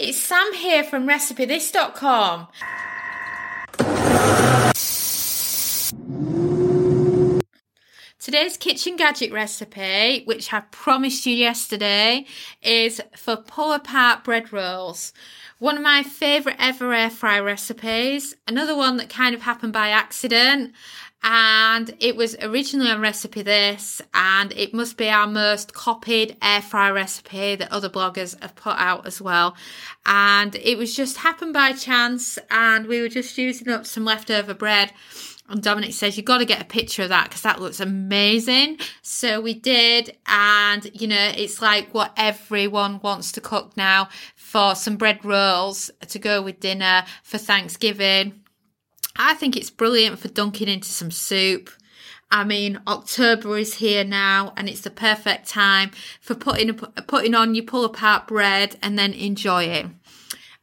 it's Sam here from RecipeThis.com. Today's kitchen gadget recipe, which I promised you yesterday, is for pull apart bread rolls. One of my favourite ever air fry recipes. Another one that kind of happened by accident and it was originally on recipe this and it must be our most copied air fry recipe that other bloggers have put out as well. And it was just happened by chance and we were just using up some leftover bread. And Dominic says you've got to get a picture of that because that looks amazing. So we did, and you know, it's like what everyone wants to cook now for some bread rolls to go with dinner for Thanksgiving I think it's brilliant for dunking into some soup. I mean, October is here now, and it's the perfect time for putting putting on your pull apart bread and then enjoy it.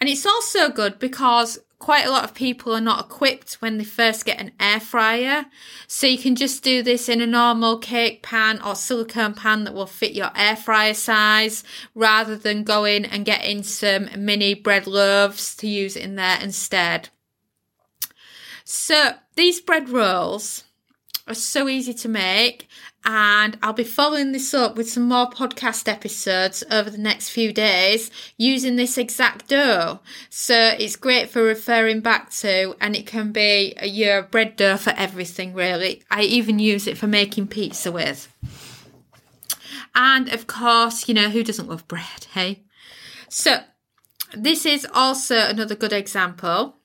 And it's also good because quite a lot of people are not equipped when they first get an air fryer. So you can just do this in a normal cake pan or silicone pan that will fit your air fryer size rather than going and getting some mini bread loaves to use in there instead. So these bread rolls are so easy to make and I'll be following this up with some more podcast episodes over the next few days using this exact dough. So it's great for referring back to and it can be your bread dough for everything really. I even use it for making pizza with. And of course, you know, who doesn't love bread, hey? So this is also another good example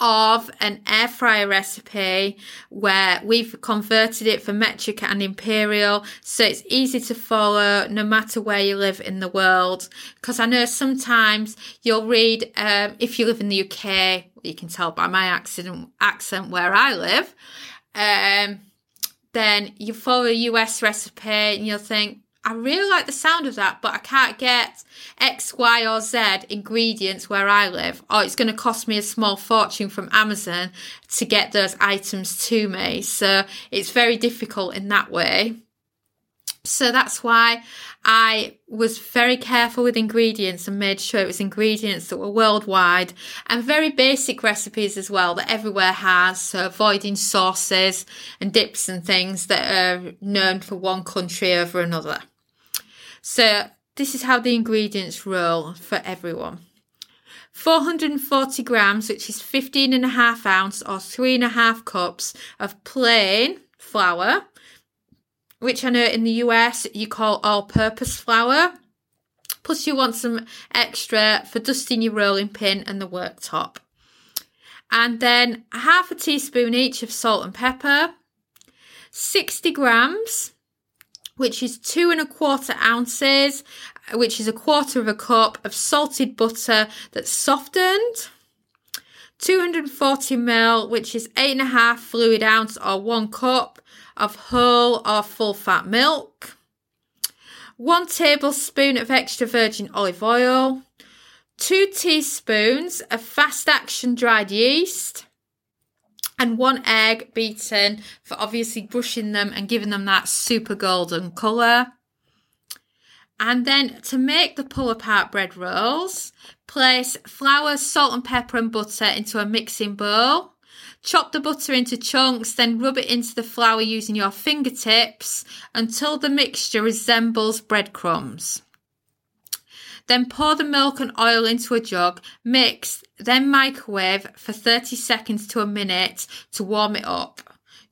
of an air fryer recipe where we've converted it for metric and imperial. So it's easy to follow no matter where you live in the world. Because i know sometimes you'll read um, if you live in the uk you can tell by my accent accent where i live um, then you follow a us recipe and you'll think I really like the sound of that, but I can't get X, Y, or Z ingredients where I live, or it's going to cost me a small fortune from Amazon to get those items to me. So it's very difficult in that way. So that's why I was very careful with ingredients and made sure it was ingredients that were worldwide and very basic recipes as well that everywhere has. So avoiding sauces and dips and things that are known for one country over another. So this is how the ingredients roll for everyone. 440 grams, which is 15 and a half ounce or three and a half cups of plain flour, which I know in the US you call all purpose flour. Plus, you want some extra for dusting your rolling pin and the worktop. And then half a teaspoon each of salt and pepper, 60 grams which is two and a quarter ounces, which is a quarter of a cup of salted butter that's softened. 240 ml, which is eight and a half fluid ounce or one cup of whole or full fat milk. One tablespoon of extra virgin olive oil. Two teaspoons of fast action dried yeast and one egg beaten for obviously brushing them and giving them that super golden colour. And then to make the pull apart bread rolls, place flour, salt and pepper and butter into a mixing bowl. Chop the butter into chunks, then rub it into the flour using your fingertips until the mixture resembles breadcrumbs. Then pour the milk and oil into a jug, mix, then microwave for 30 seconds to a minute to warm it up.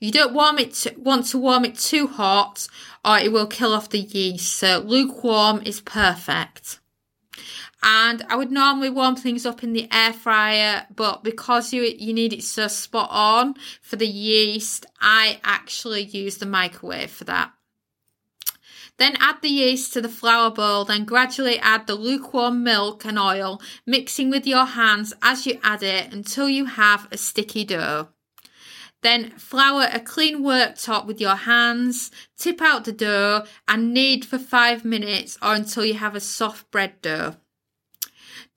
You don't warm it to, want to warm it too hot or it will kill off the yeast. So lukewarm is perfect. And I would normally warm things up in the air fryer, but because you you need it so spot on for the yeast, I actually use the microwave for that. Then add the yeast to the flour bowl, then gradually add the lukewarm milk and oil, mixing with your hands as you add it until you have a sticky dough. Then flour a clean worktop with your hands, tip out the dough and knead for five minutes or until you have a soft bread dough.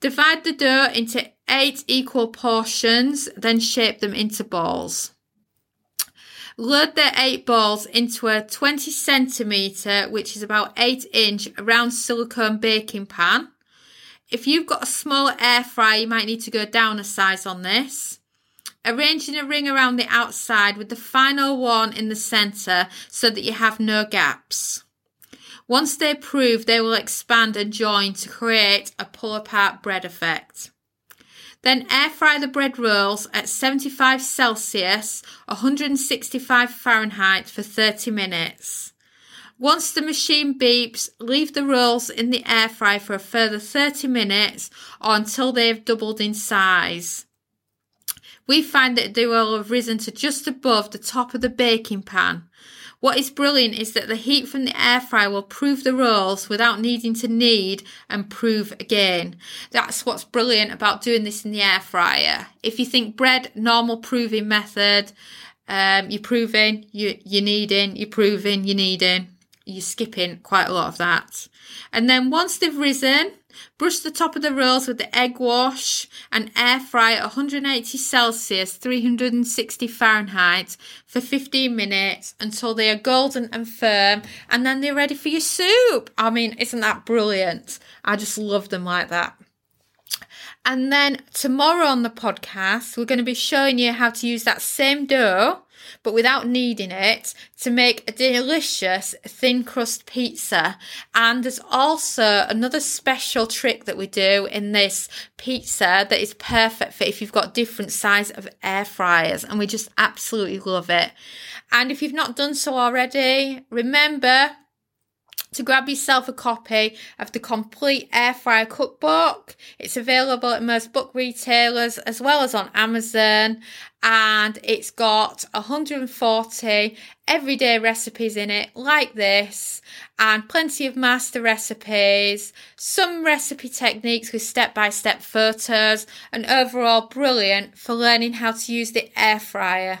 Divide the dough into eight equal portions, then shape them into balls. Load their eight balls into a 20 centimetre, which is about 8 inch, round silicone baking pan. If you've got a smaller air fryer, you might need to go down a size on this. Arranging a ring around the outside with the final one in the centre so that you have no gaps. Once they prove, they will expand and join to create a pull apart bread effect. Then air fry the bread rolls at 75 Celsius, 165 Fahrenheit for 30 minutes. Once the machine beeps, leave the rolls in the air fry for a further 30 minutes or until they have doubled in size. We find that they will have risen to just above the top of the baking pan. What is brilliant is that the heat from the air fryer will prove the rolls without needing to knead and prove again. That's what's brilliant about doing this in the air fryer. If you think bread, normal proving method, um, you're proving, you, you're kneading, you're proving, you're kneading, you're skipping quite a lot of that. And then once they've risen, Brush the top of the rolls with the egg wash and air fry at 180 Celsius, 360 Fahrenheit for 15 minutes until they are golden and firm and then they're ready for your soup. I mean, isn't that brilliant? I just love them like that. And then tomorrow on the podcast, we're going to be showing you how to use that same dough but without kneading it to make a delicious thin crust pizza. And there's also another special trick that we do in this pizza that is perfect for if you've got different size of air fryers and we just absolutely love it. And if you've not done so already, remember to grab yourself a copy of the complete air fryer cookbook. It's available at most book retailers as well as on Amazon and it's got 140 everyday recipes in it like this and plenty of master recipes, some recipe techniques with step-by-step photos and overall brilliant for learning how to use the air fryer.